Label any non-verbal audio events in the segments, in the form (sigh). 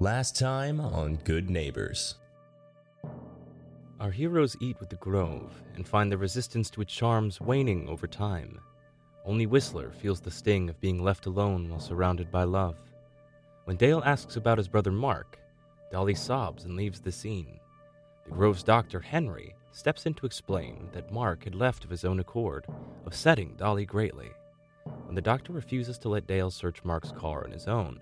Last time on Good Neighbors. Our heroes eat with the grove and find the resistance to its charms waning over time. Only Whistler feels the sting of being left alone while surrounded by love. When Dale asks about his brother Mark, Dolly sobs and leaves the scene. The grove's doctor, Henry, steps in to explain that Mark had left of his own accord, upsetting Dolly greatly. When the doctor refuses to let Dale search Mark's car on his own,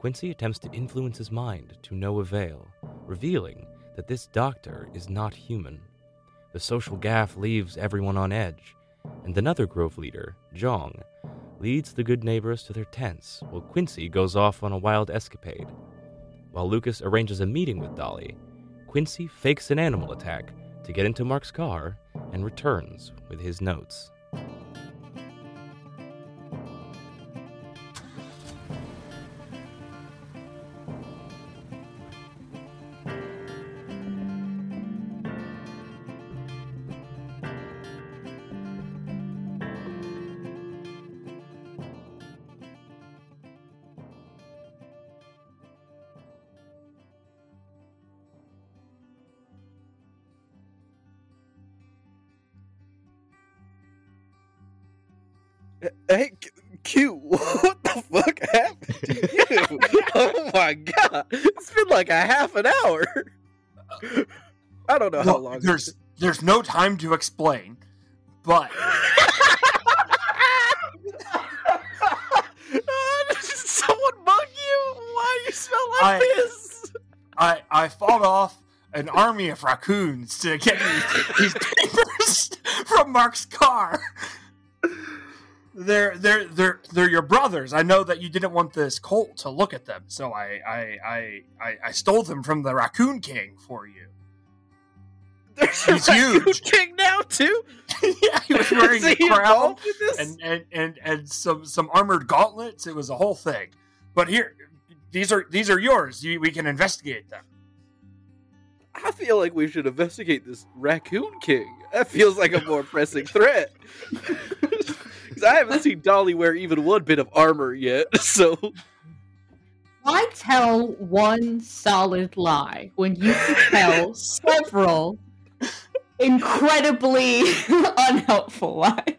Quincy attempts to influence his mind to no avail, revealing that this doctor is not human. The social gaffe leaves everyone on edge, and another Grove leader, Jong, leads the good neighbors to their tents while Quincy goes off on a wild escapade. While Lucas arranges a meeting with Dolly, Quincy fakes an animal attack to get into Mark's car and returns with his notes. Hey, Q- what the fuck happened to you? (laughs) oh my god, it's been like a half an hour. I don't know how long. there's there's no time to explain, but. (laughs) Oh, did someone bug you? Why you smell like I- this? I I fought off an army of raccoons to get these, these papers (laughs) from Mark's car. They're they're they're they're your brothers. I know that you didn't want this cult to look at them, so I I I I, I stole them from the Raccoon King for you. There's a Raccoon huge. (laughs) King now too. (laughs) yeah, he was wearing Is a crown involved in this? and, and and and some some armored gauntlets. It was a whole thing. But here, these are these are yours. You, we can investigate them. I feel like we should investigate this Raccoon King. That feels like a more pressing threat. (laughs) Because (laughs) I haven't seen Dolly wear even one bit of armor yet. (laughs) So Why tell one solid lie when you could tell (laughs) several incredibly unhelpful lies?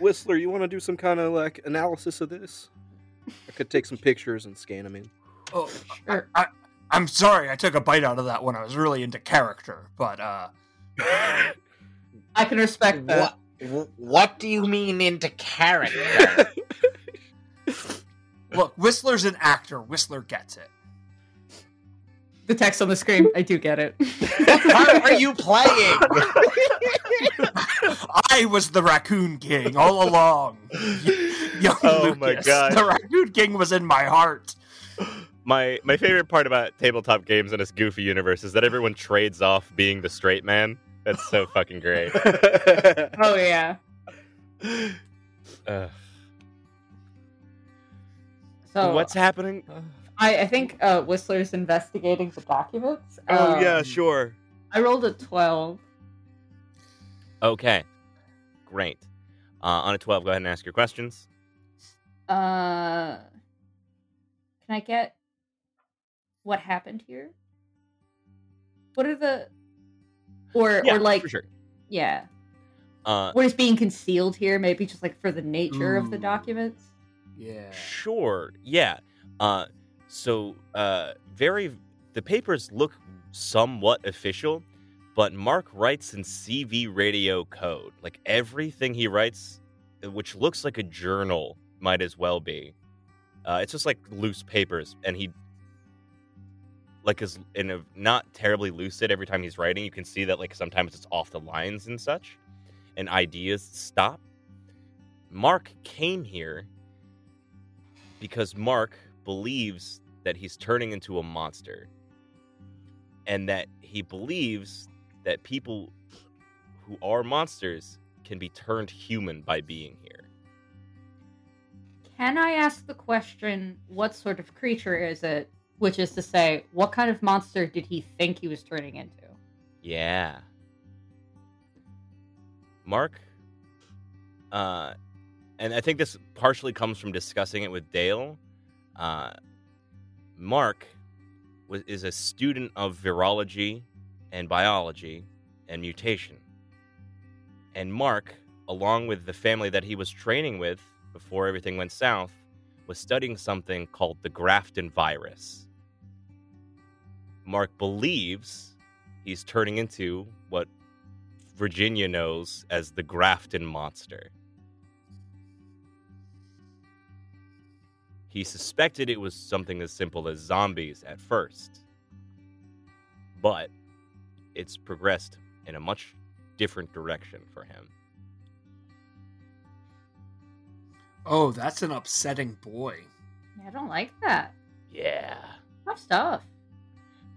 Whistler, you want to do some kind of like analysis of this? I could take some pictures and scan them in. Oh, Sure. I, I'm sorry. I took a bite out of that when I was really into character. But uh, I can respect that. What, wh- what do you mean into character? (laughs) look, Whistler's an actor. Whistler gets it. The text on the screen, I do get it. what part are you playing? (laughs) I was the Raccoon King all along. Young Oh my God. The Raccoon King was in my heart. My my favorite part about tabletop games in this goofy universe is that everyone trades off being the straight man. That's so fucking great. (laughs) oh yeah. Uh, So what's happening? I, I think uh, Whistler's investigating the documents. Oh Um, yeah, sure. I rolled a twelve. Okay, great. Uh, on a twelve, go ahead and ask your questions. Uh, can I get what happened here? What are the or Yeah, or like for sure. yeah, Uh, what is being concealed here? Maybe just like for the nature of the documents. Yeah. Sure. Yeah. Uh, so uh, very the papers look somewhat official, but Mark writes in CB radio code. Like everything he writes, uh, which looks like a journal, might as well be. Uh, it's just like loose papers, and he like is in a not terribly lucid every time he's writing. You can see that like sometimes it's off the lines and such, and ideas stop. Mark came here because Mark believes that he's turning into a monster and that he believes that people who are monsters can be turned human by being here. Can I ask the question, what sort of creature is it? Which is to say, what kind of monster did he think he was turning into? Yeah. Mark uh and I think this partially comes from discussing it with Dale. Uh Mark was, is a student of virology and biology and mutation. And Mark, along with the family that he was training with before everything went south, was studying something called the Grafton virus. Mark believes he's turning into what Virginia knows as the Grafton monster. He suspected it was something as simple as zombies at first, but it's progressed in a much different direction for him. Oh, that's an upsetting boy. I don't like that. Yeah. Tough stuff.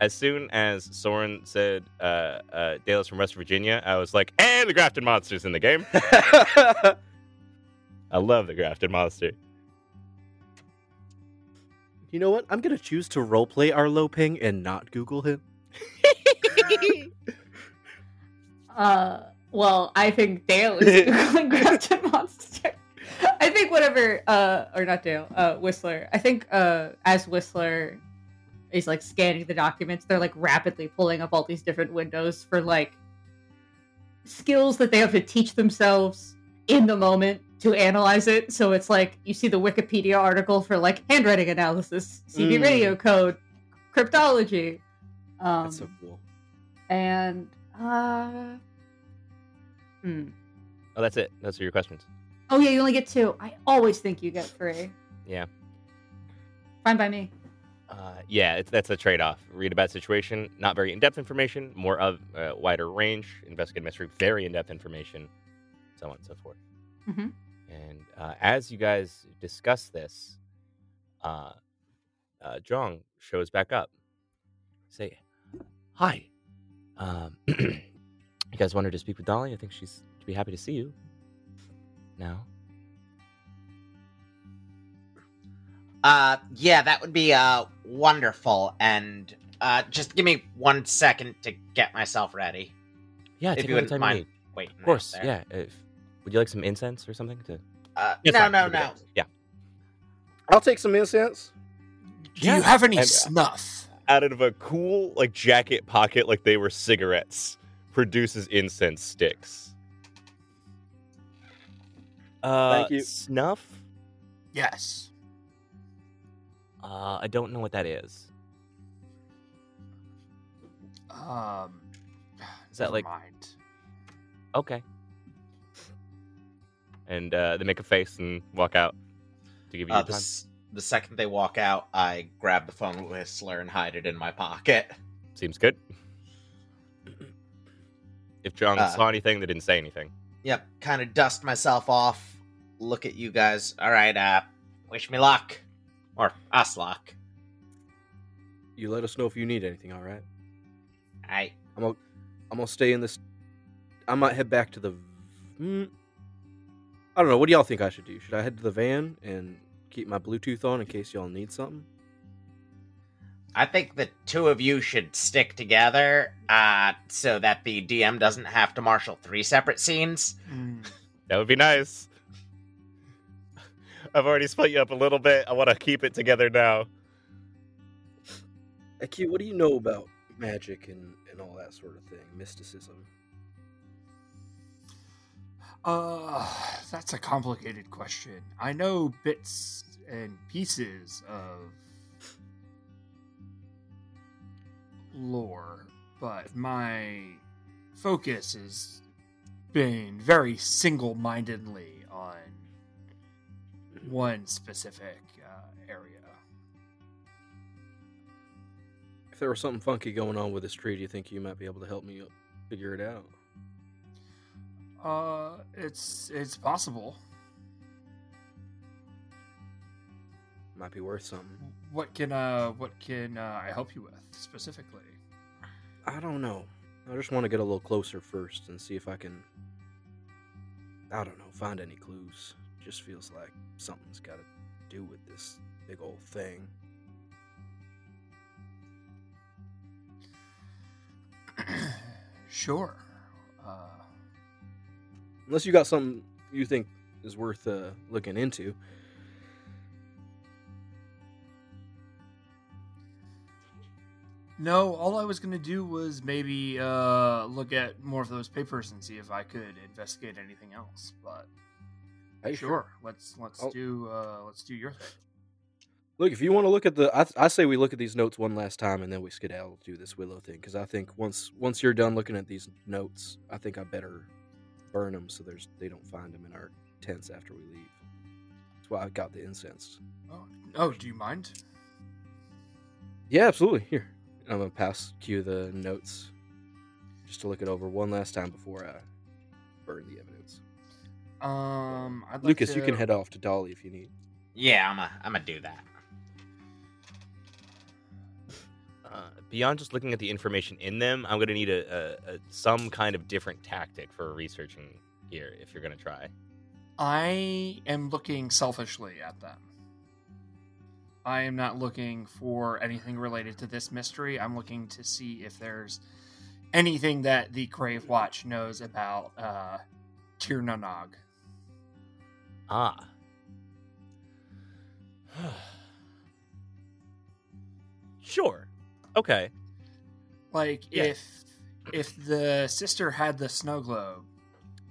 As soon as Soren said uh, uh, Dallas from West Virginia, I was like, and the Grafton Monster's in the game. (laughs) I love the Grafton Monster. you know what? I'm gonna choose to roleplay our Loping and not Google him. (laughs) Uh, well, I think Dale is (laughs) googling Grafton Monster. I think whatever, uh, or not Dale, uh, Whistler. I think uh, as Whistler is like scanning the documents, they're like rapidly pulling up all these different windows for like skills that they have to teach themselves in the moment to analyze it. So it's like you see the Wikipedia article for like handwriting analysis, CB Mm. radio code, cryptology. Um, That's so cool. and uh hmm. Oh, that's it. Those are your questions. oh yeah you only get two i always think you get three Yeah. fine by me Uh, yeah, it's, that's a trade off. Read about situation, not very in depth information, more of uh, wider range, investigate mystery, very in depth information, so on and so forth. Mhm. And uh, as you guys discuss this, uh, uh, Jong shows back up. Say, hi. Um, (clears throat) you guys wanted to speak with Dolly? I think she's to be happy to see you. Now, Uh, yeah, that would be uh wonderful. And uh, just give me one second to get myself ready. yeah, If take you all wouldn't time mind. you need. Wait, Of course, yeah. If, would you like some incense or something to? Uh, no, fine, no, no. Yeah. I'll take some incense. Do Yeah. you have any And- snuff? out of a cool like jacket pocket like they were cigarettes produces incense sticks uh Thank you. snuff Yes. Uh i don't know what that is Um, (sighs) Is that like- mind. okay and uh they make a face and walk out to give you Uh, the, s- the second they walk out, I grab the phone whistler and hide it in my pocket. seems good if john Uh, saw anything they didn't say anything Yep, kind of dust myself off. Look at you guys. All right, uh, wish me luck, or us luck. You let us know if you need anything. All right. I I'm gonna, I'm gonna stay in this. I might head back to the. Mm, I don't know. What do y'all think I should do? Should I head to the van and keep my Bluetooth on in case y'all need something? I think the two of you should stick together, uh, so that the DM doesn't have to marshal three separate scenes. Mm, that would be nice i've already split you up a little bit i want to keep it together now Aki, what do you know about magic and, and all that sort of thing? Mysticism. Uh, that's a complicated question. I know bits and pieces of lore, but my focus has been very single-mindedly on one specific uh, area. If there was something funky going on with this tree, do you think you might be able to help me figure it out? Uh, it's it's possible. Might be worth something. What can uh what can uh, I help you with specifically? I don't know. I just want to get a little closer first and see if I can. I don't know. Find any clues. Just feels like something's got to do with this big old thing. (clears throat) sure. Uh, Unless you got something you think is worth uh, looking into. No, all I was gonna do was maybe uh, look at more of those papers and see if I could investigate anything else. But Hey, sure, let's let's Oh. do uh, let's do your thing. Look, if you want to look at the, I, I say we look at these notes one last time and then we skedaddle do this Willow thing because I think once once you're done looking at these notes, I think I better burn them so there's they don't find them in our tents after we leave. That's why I got the incense. Oh, oh, do you mind? Yeah, absolutely. Here, I'm gonna pass Q the notes just to look it over one last time before I burn the evidence. Um, I'd like Lucas, to... you can head off to Dolly if you need. Yeah, I'm a, I'm gonna do that. Uh, beyond just looking at the information in them, I'm going to need a, a, a some kind of different tactic for researching here if you're going to try. I am looking selfishly at them. I am not looking for anything related to this mystery. I'm looking to see if there's anything that the Grave Watch knows about uh, Tír na nÓg. Ah. (sighs) sure. Okay. Like Yeah. if if the sister had the snow globe,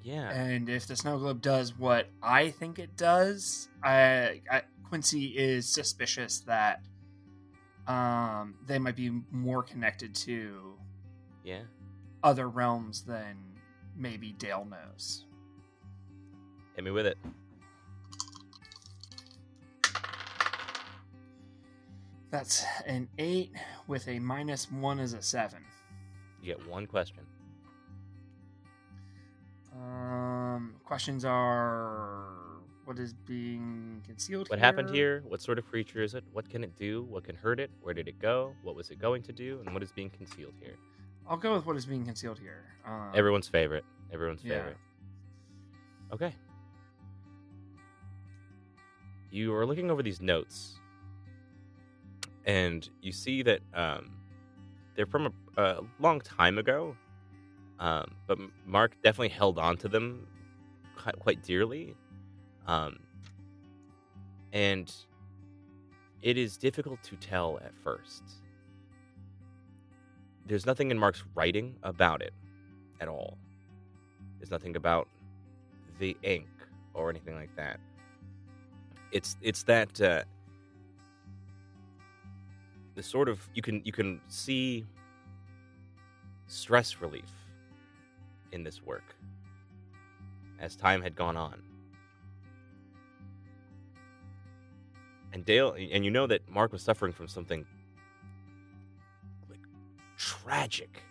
Yeah. and if the snow globe does what I think it does, I, I Quincy is suspicious that um, they might be more connected to Yeah. other realms than maybe Dale knows. Hit me with it. That's an eight with a minus one is a seven. You get one question. Um, questions are what is being concealed What happened here? What sort of creature is it? What can it do? What can hurt it? Where did it go? What was it going to do? And what is being concealed here? I'll go with what is being concealed here. Um, Everyone's favorite. Everyone's yeah. favorite. Okay. You are looking over these notes, and you see that um, they're from a, a long time ago, um, but Mark definitely held on to them quite, quite dearly. Um, and it is difficult to tell at first. There's nothing in Mark's writing about it at all. There's nothing about the ink or anything like that. It's it's that uh, the sort of you can you can see stress relief in this work as time had gone on. And Dale and you know that Mark was suffering from something like tragic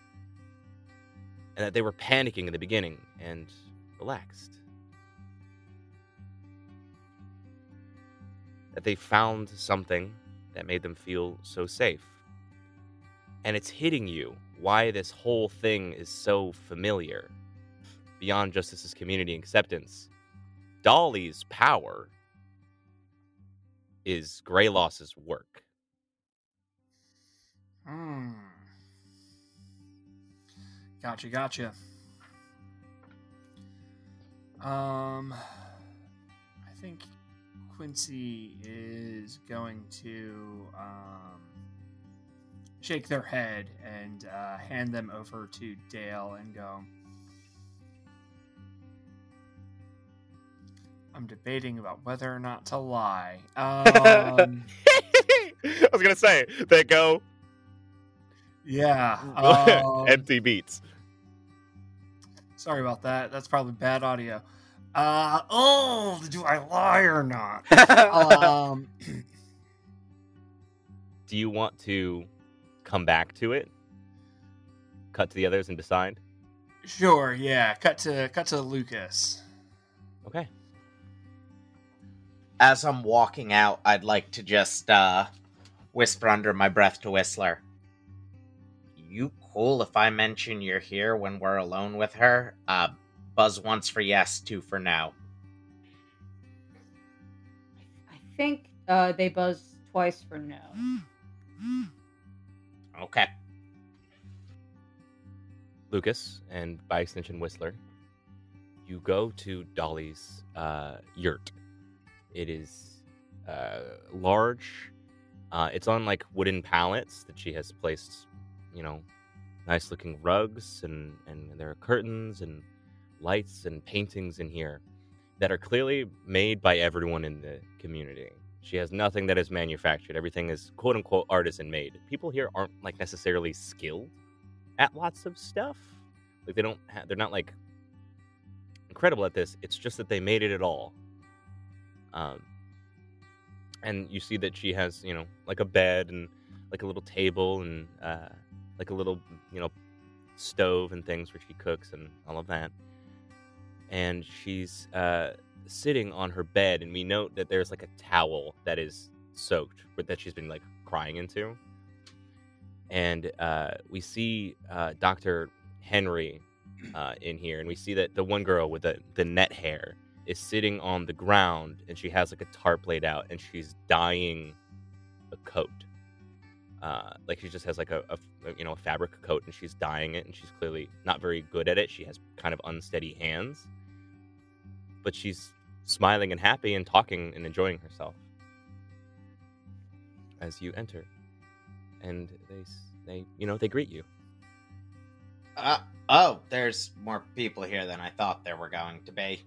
and that they were panicking in the beginning and relaxed. That they found something that made them feel so safe. And it's hitting you why this whole thing is so familiar. Beyond Justice's community acceptance, Dolly's power is Greyloss's work. Hmm. Gotcha, gotcha. Um, I think Quincy is going to um, shake their head and uh, hand them over to Dale and go. I'm debating about whether or not to lie. (laughs) Um, I was gonna say they go yeah. (laughs) um, empty beats. Sorry about that. That's probably bad audio. Uh oh, do I lie or not? (laughs) um (clears throat) Do you want to come back to it? Cut to the others and decide. sure, yeah. Cut to cut to Lucas. Okay. As I'm walking out, I'd like to just uh, whisper under my breath to Whistler. You cool if I mention you're here when we're alone with her? Uh, buzz once for yes, two for no. I think uh, they buzz twice for no. Okay. Lucas, and by extension Whistler, you go to Dolly's uh, yurt. It is uh, large. Uh, it's on like wooden pallets that she has placed you know, nice looking rugs and and there are curtains and lights and paintings in here that are clearly made by everyone in the community. She has nothing that is manufactured. Everything is quote unquote artisan made. People here aren't like necessarily skilled at lots of stuff. Like they don't have, they're not like incredible at this. It's just that they made it at all. Um and you see that she has, you know, like a bed and like a little table and uh like a little, you know, stove and things where she cooks and all of that. And she's uh sitting on her bed, and we note that there's like a towel that is soaked, that she's been like crying into. And uh, we see uh, Doctor Henry uh, in here, and we see that the one girl with the the net hair is sitting on the ground, and she has like a tarp laid out, and she's dyeing a coat. Uh, like she just has like a, a you know a fabric coat, and she's dyeing it, and she's clearly not very good at it. She has kind of unsteady hands but she's smiling and happy and talking and enjoying herself. As you enter and they they you know they greet you. Uh, oh, there's more people here than I thought there were going to be.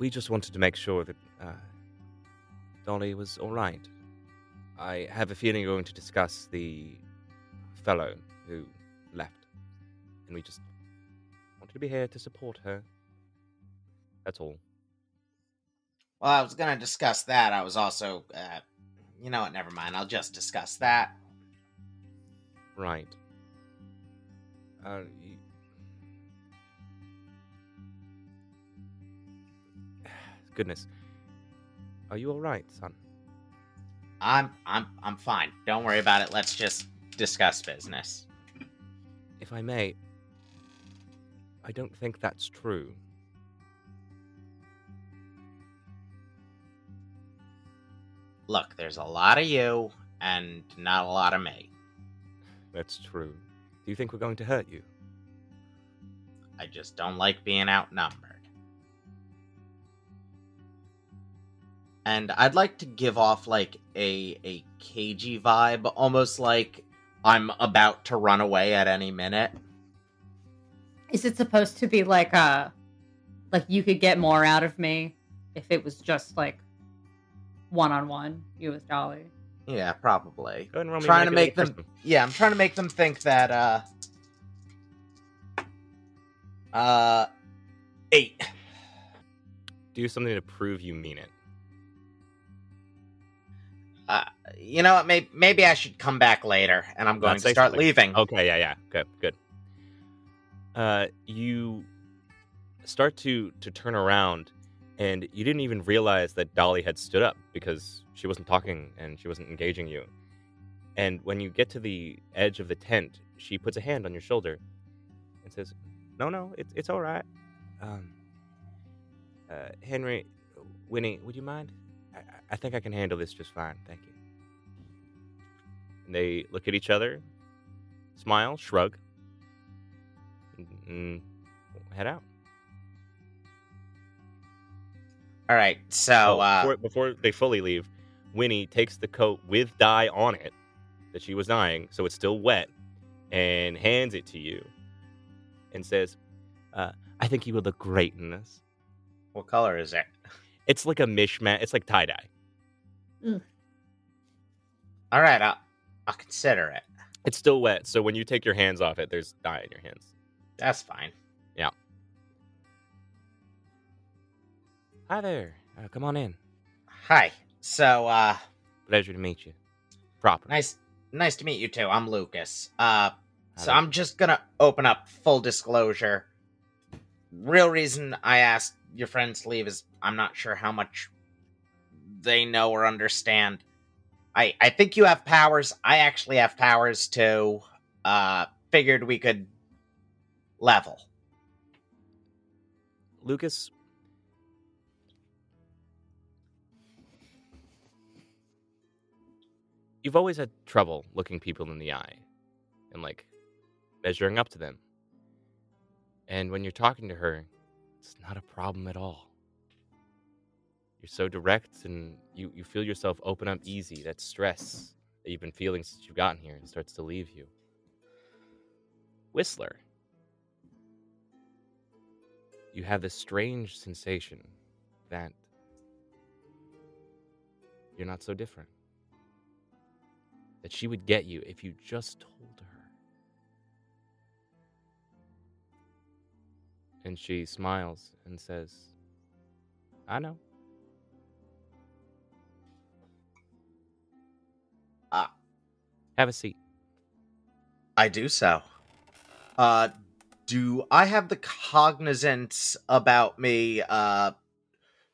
we just wanted to make sure that uh, dolly was all right. I have a feeling you're going to discuss the fellow who and we just wanted to be here to support her that's all Well, I was going to discuss that. I was also, uh, you know what? Never mind. I'll just discuss that. Right. Uh, y- (sighs) Goodness. Are you all right, son? I'm, I'm, I'm fine. Don't worry about it. Let's just discuss business. If I may, I don't think that's true. Look, there's a lot of you and not a lot of me. That's true. Do you think we're going to hurt you? I just don't like being outnumbered. And I'd like to give off like a a cagey vibe, almost like I'm about to run away at any minute. Is it supposed to be like uh like you could get more out of me if it was just like one on one, you with Dolly? Yeah, probably. Go ahead and roll me trying to make them person. (laughs) yeah i'm trying to make them think that uh uh eight Do something to prove you mean it. uh you know what maybe, maybe i should come back later and i'm going Not to start something. leaving Okay, yeah, yeah. Good, good. Uh, you start to to turn around, and you didn't even realize that Dolly had stood up because she wasn't talking and she wasn't engaging you. And when you get to the edge of the tent, she puts a hand on your shoulder and says, "No, no, it's it's all right. Um, uh, Henry, Winnie, would you mind? I, I- think I can handle this just fine. Thank you." And they look at each other, smile, shrug, and, and head out. all right so Oh, uh before, before they fully leave, Winnie takes the coat with dye on it that she was dyeing, so it's still wet, and hands it to you, and says, uh, "I think you would look great in this." what color is it It's like a mishmash. It's like tie dye. all right i'll i'll consider it It's still wet, so when you take your hands off it, there's dye in your hands. That's fine Yeah. Hi there. Uh, come on in. hi so uh Pleasure to meet you. Proper. nice nice to meet you too i'm lucas uh So I'm just gonna open up full disclosure. Real reason I asked your friends to leave is I'm not sure how much they know or understand. I I think you have powers. I actually have powers too. Uh figured we could level. Lucas. You've always had trouble looking people in the eye and like measuring up to them. And when you're talking to her, it's not a problem at all. You're so direct and you, you feel yourself open up easy. That stress that you've been feeling since you've gotten here starts to leave you. Whistler. You have this strange sensation that you're not so different. That she would get you if you just told her. And she smiles and says, I know. Ah. Have a seat. I do so. Uh, do I have the cognizance about me uh,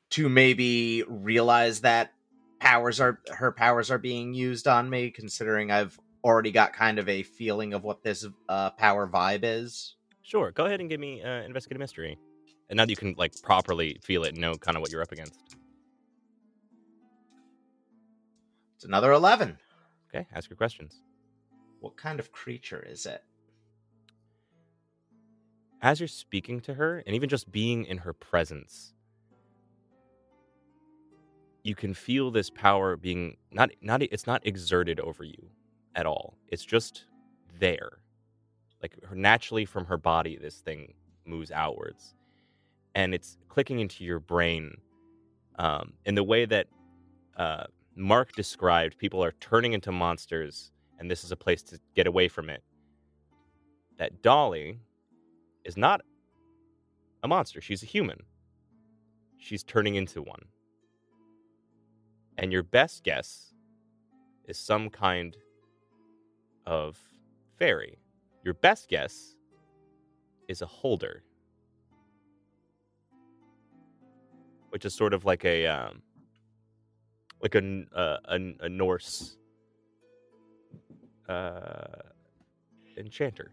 to maybe realize that powers are her powers are being used on me, considering I've already got kind of a feeling of what this uh, power vibe is? Sure, go ahead and give me uh, investigative mystery. And now that you can like properly feel it and know kind of what you're up against. It's another eleven. Okay, ask your questions. What kind of creature is it? As you're speaking to her, and even just being in her presence, you can feel this power being not not it's not exerted over you at all. It's just there. Like naturally from her body this thing moves outwards. And it's clicking into your brain um, in the way that uh, Mark described people are turning into monsters and this is a place to get away from it. That Dolly is not a monster, she's a human. She's turning into one. And your best guess is some kind of fairy. Your best guess is a hulder, which is sort of like a um, like a uh, a, a Norse uh, enchanter.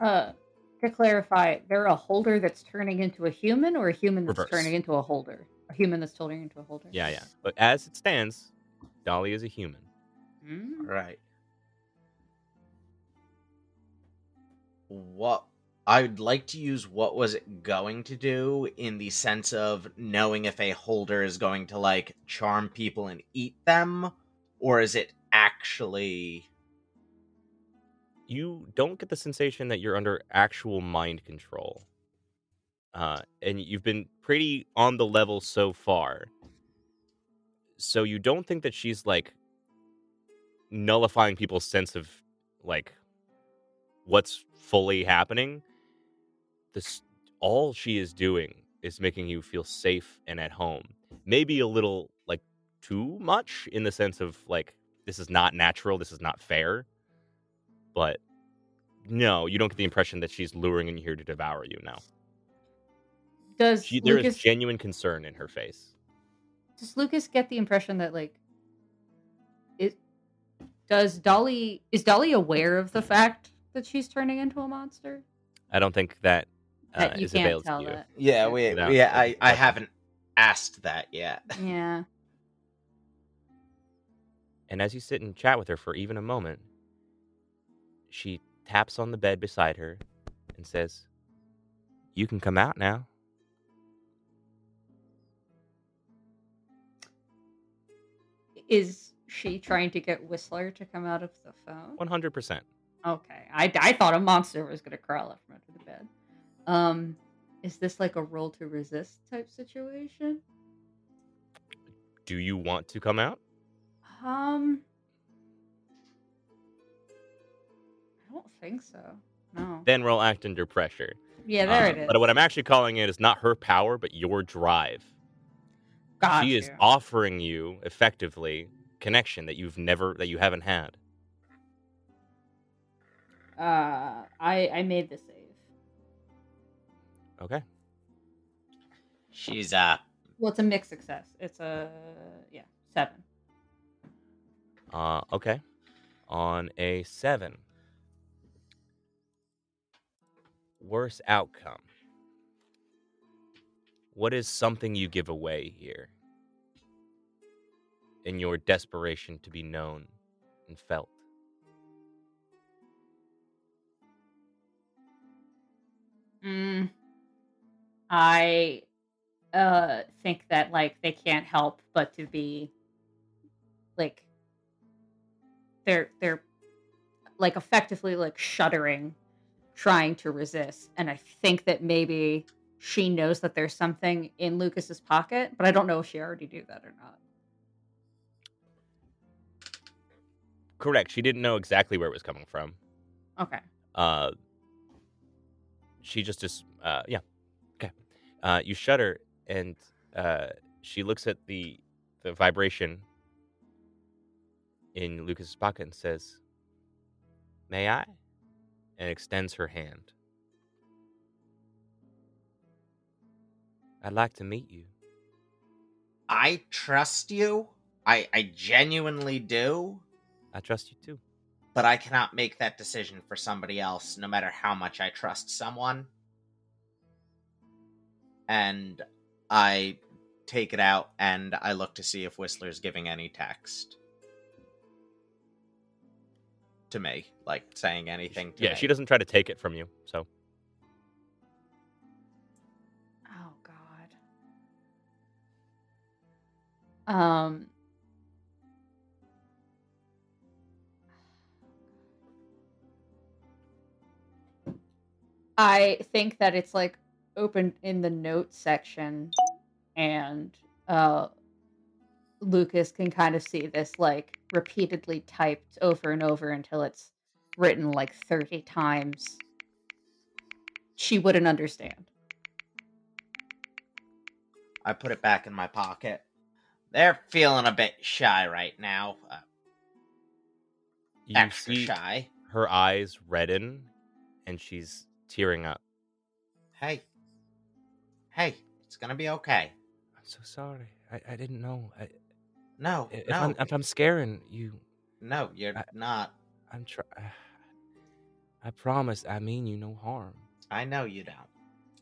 Uh, to clarify, they're a hulder that's turning into a human, or a human that's Reverse. turning into a hulder. A human that's turning into a hulder. Yeah, yeah. But as it stands, Dolly is a human. Mm. Right. What I'd like to use what was it going to do in the sense of knowing if a hulder is going to like charm people and eat them, or is it actually you don't get the sensation that you're under actual mind control. Uh, and you've been pretty on the level so far. So you don't think that she's like nullifying people's sense of like what's fully happening. This all she is doing is making you feel safe and at home. Maybe a little like too much in the sense of like this is not natural, this is not fair but no, you don't get the impression that she's luring in here to devour you. now. Does she, there is Lucas genuine concern in her face. does Lucas get the impression that like it does Dolly is Dolly aware of the fact that she's turning into a monster? I don't think that, uh, That you is can't available tell to you. that. Yeah, we Without- yeah, I, I haven't asked that yet. Yeah. And as you sit and chat with her for even a moment, she taps on the bed beside her and says, "You can come out now." Is she trying to get Whistler to come out of the phone? One hundred percent. Okay. I, I thought a monster was going to crawl up from under the bed. Um, is this like a roll to resist type situation? Do you want to come out? Um, think so. No. Then roll act under pressure. Yeah, there Uh, it is. But what I'm actually calling it is not her power, but your drive. Got she is offering you effectively connection that you've never that you haven't had. Uh, I I made the save. Okay. She's uh Well, it's a mixed success. It's a yeah seven. Uh okay. On a 7. Worst outcome. What is something you give away here? In your desperation to be known and felt. Mm. I uh think that like they can't help but to be like they're they're like effectively like shuddering trying to resist and i think that maybe she knows that there's something in lucas's pocket but i don't know if she already knew that or not Correct. She didn't know exactly where it was coming from. okay Uh, she just is. Uh, yeah. Okay. Uh, you shudder, and uh, she looks at the the vibration in Lucas's pocket and says, "May I?" And extends her hand. I'd like to meet you. I trust you. I I genuinely do, I trust you too. but I cannot make that decision for somebody else, no matter how much I trust someone. And I take it out and I look to see if Whistler's giving any text to me, like saying anything to yeah, me. she doesn't try to take it from you. So oh god um I think that it's like open in the notes section and uh Lucas can kind of see this like repeatedly typed over and over until it's written like 30 times. She wouldn't understand. I put it back in my pocket. They're feeling a bit shy right now. Uh, you extra see shy. her eyes redden, and she's tearing up. Hey. Hey, it's gonna be okay. I'm so sorry. I, I didn't know. I, No, if, no, I'm, if I'm scaring you, no, you're I- not. I'm try. (sighs) I promise. I mean you no harm. I know you don't.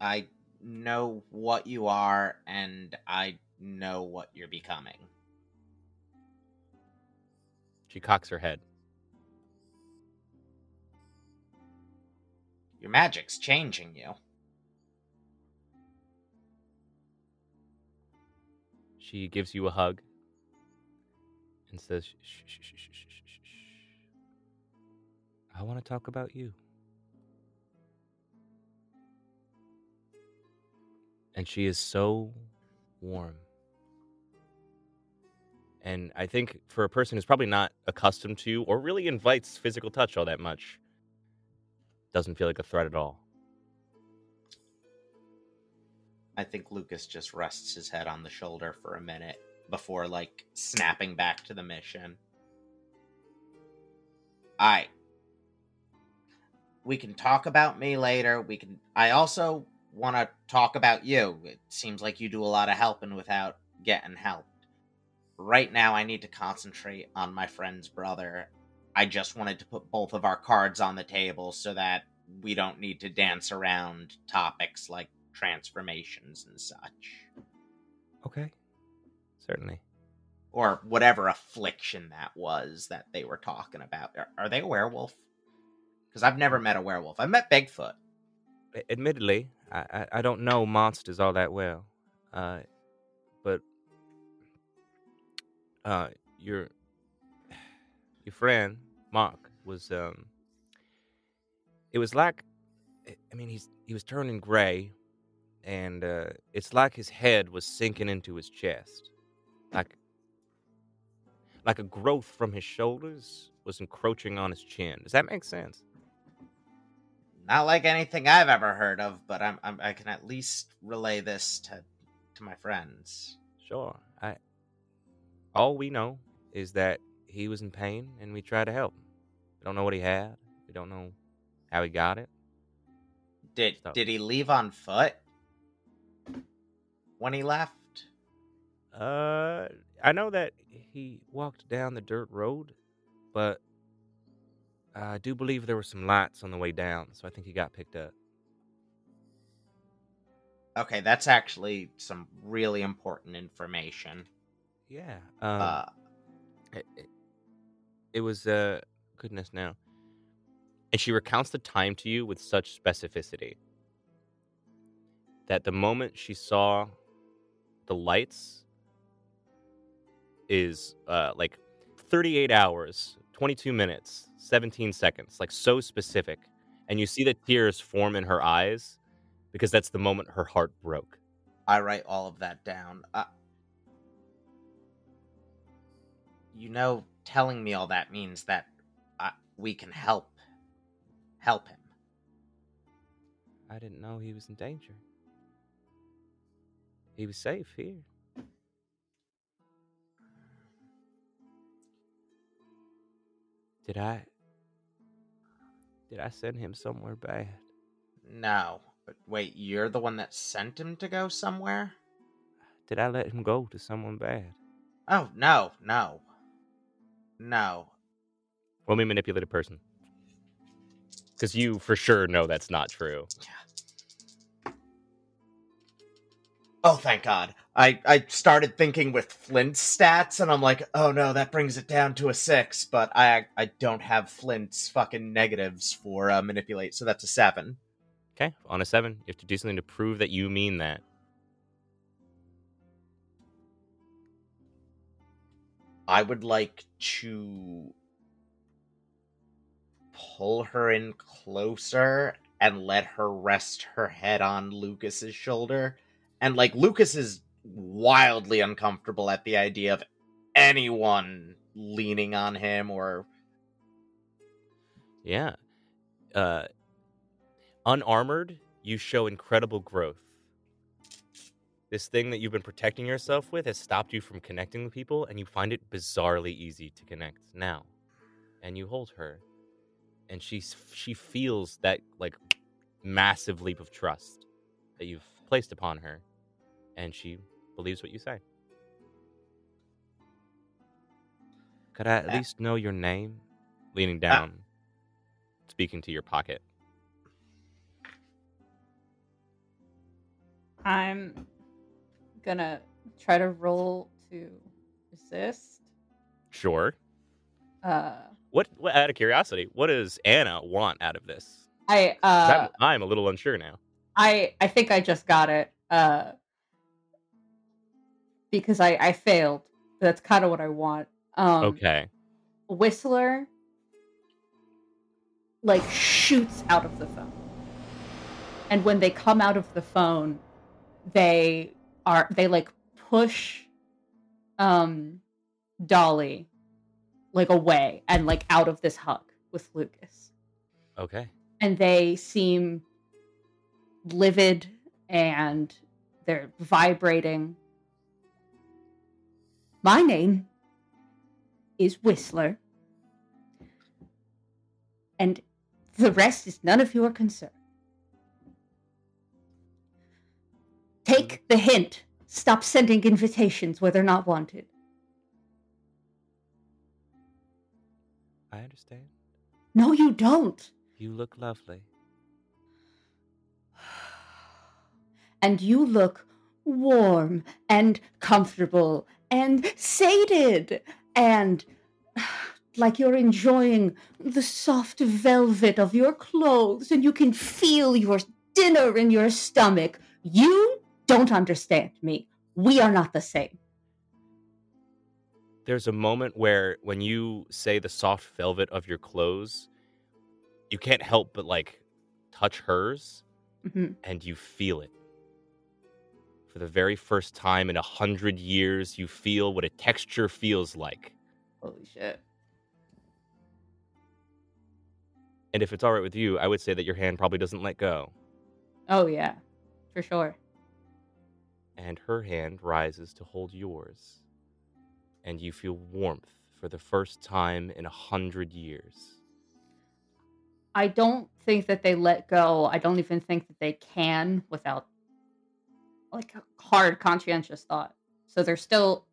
I know what you are, and I know what you're becoming. She cocks her head. Your magic's changing you. She gives you a hug and says, shh, shh, shh, shh, shh, shh, shh. I want to talk about you. And she is so warm. And I think for a person who's probably not accustomed to or really invites physical touch all that much, doesn't feel like a threat at all. I think Lucas just rests his head on the shoulder for a minute before, like, snapping back to the mission. I. We can talk about me later. We can. I also want to talk about you. It seems like you do a lot of helping without getting helped. Right now, I need to concentrate on my friend's brother. I just wanted to put both of our cards on the table so that we don't need to dance around topics like transformations and such. Okay. Certainly. Or whatever affliction that was that they were talking about. Are, are they a werewolf? Because I've never met a werewolf. I've met Bigfoot. Admittedly, I, I, I don't know monsters all that well. Uh, but uh, your your friend Mark was um. It was like, I- I mean, he's he was turning gray, and uh, it's like his head was sinking into his chest, like like a growth from his shoulders was encroaching on his chin. Does that make sense? Not like anything I've ever heard of, but I'm, I'm I can at least relay this to to my friends. Sure. I all we know is that he was in pain and we tried to help him. We don't know what he had. We don't know how he got it. Did Stop. did he leave on foot when he left? Uh I know that he walked down the dirt road, but I do believe there were some lights on the way down, so I think he got picked up. Okay, that's actually some really important information. Yeah. Um, uh, it, it, it was uh goodness now and she recounts the time to you with such specificity that the moment she saw the lights is uh, like 38 hours, 22 minutes, 17 seconds, like so specific. And you see the tears form in her eyes because that's the moment her heart broke. I write all of that down. Uh, you know, telling me all that means that uh, we can help. Help him. I didn't know he was in danger. He was safe here. Did I did I send him somewhere bad? No. But wait, you're the one that sent him to go somewhere? Did I let him go to someone bad? Oh, no, no. No. Roll me manipulate a person. Because you for sure know that's not true. Yeah. Oh, thank God. I, I started thinking with Flint's stats, and I'm like, oh no, that brings it down to a six, but I I don't have Flint's fucking negatives for uh, manipulate, so that's a seven. Okay, on a seven, you have to do something to prove that you mean that. I would like to pull her in closer and let her rest her head on Lucas's shoulder. And like Lucas is wildly uncomfortable at the idea of anyone leaning on him or Yeah. Uh, unarmored, you show incredible growth. This thing that you've been protecting yourself with has stopped you from connecting with people, and you find it bizarrely easy to connect now. And you hold her, and she she feels that like massive leap of trust that you've placed upon her, and she believes what you say. Could I at Uh, least know your name? Leaning down, speaking to your pocket. I'm gonna try to roll to resist. Sure. Uh, What, what? Out of curiosity, what does Anna want out of this? I 'Cause uh, I'm, I'm a little unsure now. I I think I just got it. Uh, because I I failed. That's kind of what I want. Um, okay. Whistler like shoots out of the phone. And when they come out of the phone, they are they like push um Dolly like away and like out of this hug with Lucas. Okay. And they seem livid and they're vibrating. My name is Whistler. And the rest is none of your concern. Take the hint. Stop sending invitations where they're not wanted. I understand. No, you don't. You look lovely. (sighs) And you look warm and comfortable and sated and (sighs) like you're enjoying the soft velvet of your clothes and you can feel your dinner in your stomach. You don't understand me. We are not the same. There's a moment where when you say the soft velvet of your clothes, you can't help but like touch hers Mhm. and you feel it. For the very first time in a hundred years, you feel what a texture feels like. Holy shit. And if it's all right with you, I would say that your hand probably doesn't let go. Oh, yeah, for sure. And her hand rises to hold yours. And you feel warmth for the first time in a hundred years. I don't think that they let go. I don't even think that they can without like a hard conscientious thought. So they're still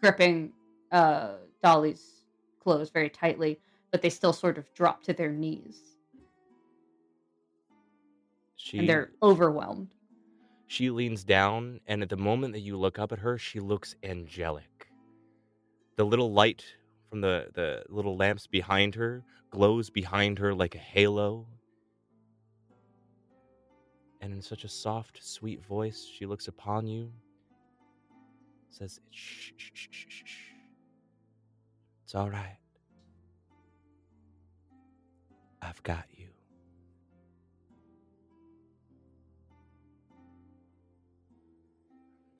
gripping uh Dolly's clothes very tightly, but they still sort of drop to their knees She and they're overwhelmed. She leans down, and at the moment that you look up at her, she looks angelic. The little light from the, the little lamps behind her glows behind her like a halo. And in such a soft, sweet voice, she looks upon you says, shh, shh, shh, shh, shh. It's all right. I've got you.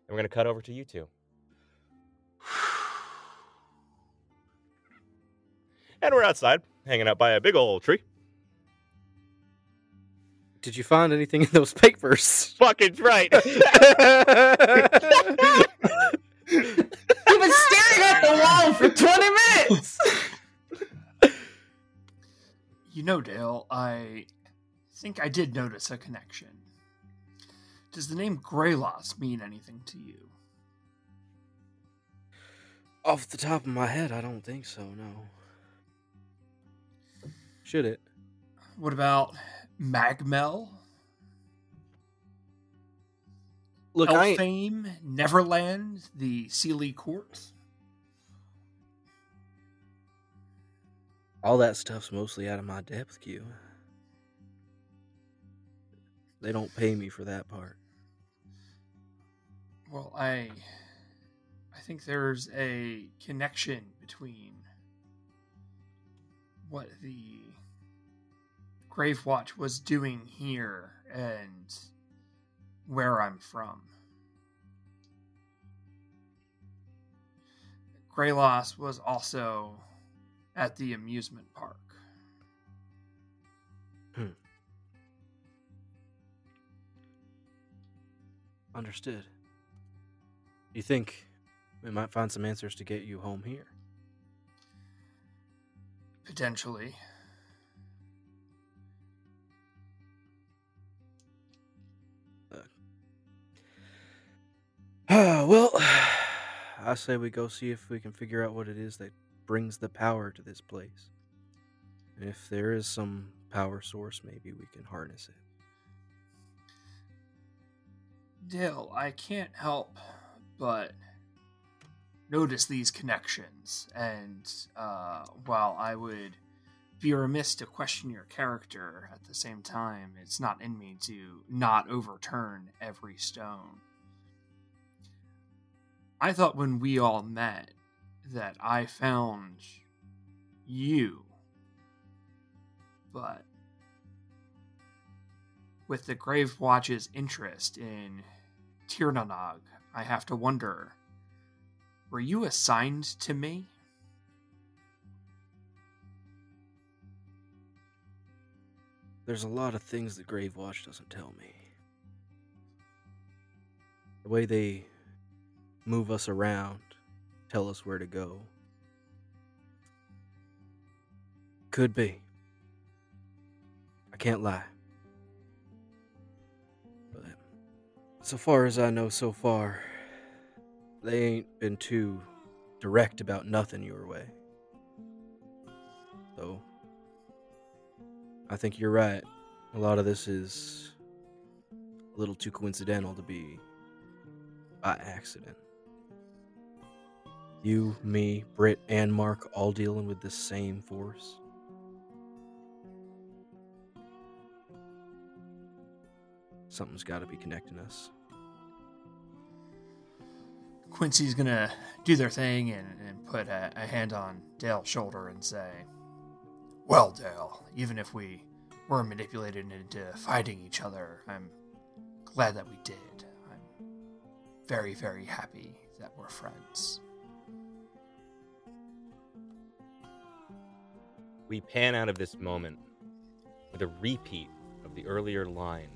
And we're going to cut over to you two. (sighs) And we're outside, hanging out by a big old tree. Did you find anything in those (laughs) papers? Fucking right. You've been staring at the wall for 20 minutes. You know, Dale, I think I did notice a connection. Does the name Greyloss mean anything to you? Off the top of my head, I don't think so. No. Should it? What about Mag Mell? Look, I Elfame, Neverland, the Seelie Court? all that stuff's mostly out of my depth, Q. They don't pay me for that part. Well, I I think there's a connection between what the Grave Watch was doing here and where I'm from. Greyloss was also at the amusement park. Hmm. Understood. You think we might find some answers to get you home here? Potentially. (sighs) well, (sighs) I say we go see if we can figure out what it is that brings the power to this place. If there is some power source, maybe we can harness it. Dale, I can't help but notice these connections, and uh, while I would be remiss to question your character, at the same time, it's not in me to not overturn every stone. I thought when we all met that I found you, but with the Grave Watch's interest in Tír na nÓg, I have to wonder were you assigned to me? There's a lot of things the Grave Watch doesn't tell me. The way they move us around, tell us where to go. Could be. I can't lie. But so far as I know so far, they ain't been too direct about nothing your way. So, I think you're right. A lot of this is a little too coincidental to be by accident. You, me, Britt, and Mark all dealing with the same force. Something's got to be connecting us. Quincy's gonna do their thing and, and put a, a hand on Dale's shoulder and say, Well, Dale, even if we were manipulated into fighting each other, I'm glad that we did. I'm very, very happy that we're friends. We pan out of this moment with a repeat of the earlier line.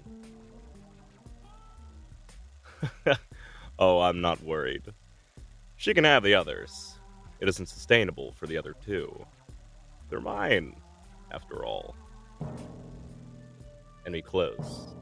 (laughs) oh, I'm not worried. She can have the others. It isn't sustainable for the other two. They're mine, after all. And we close.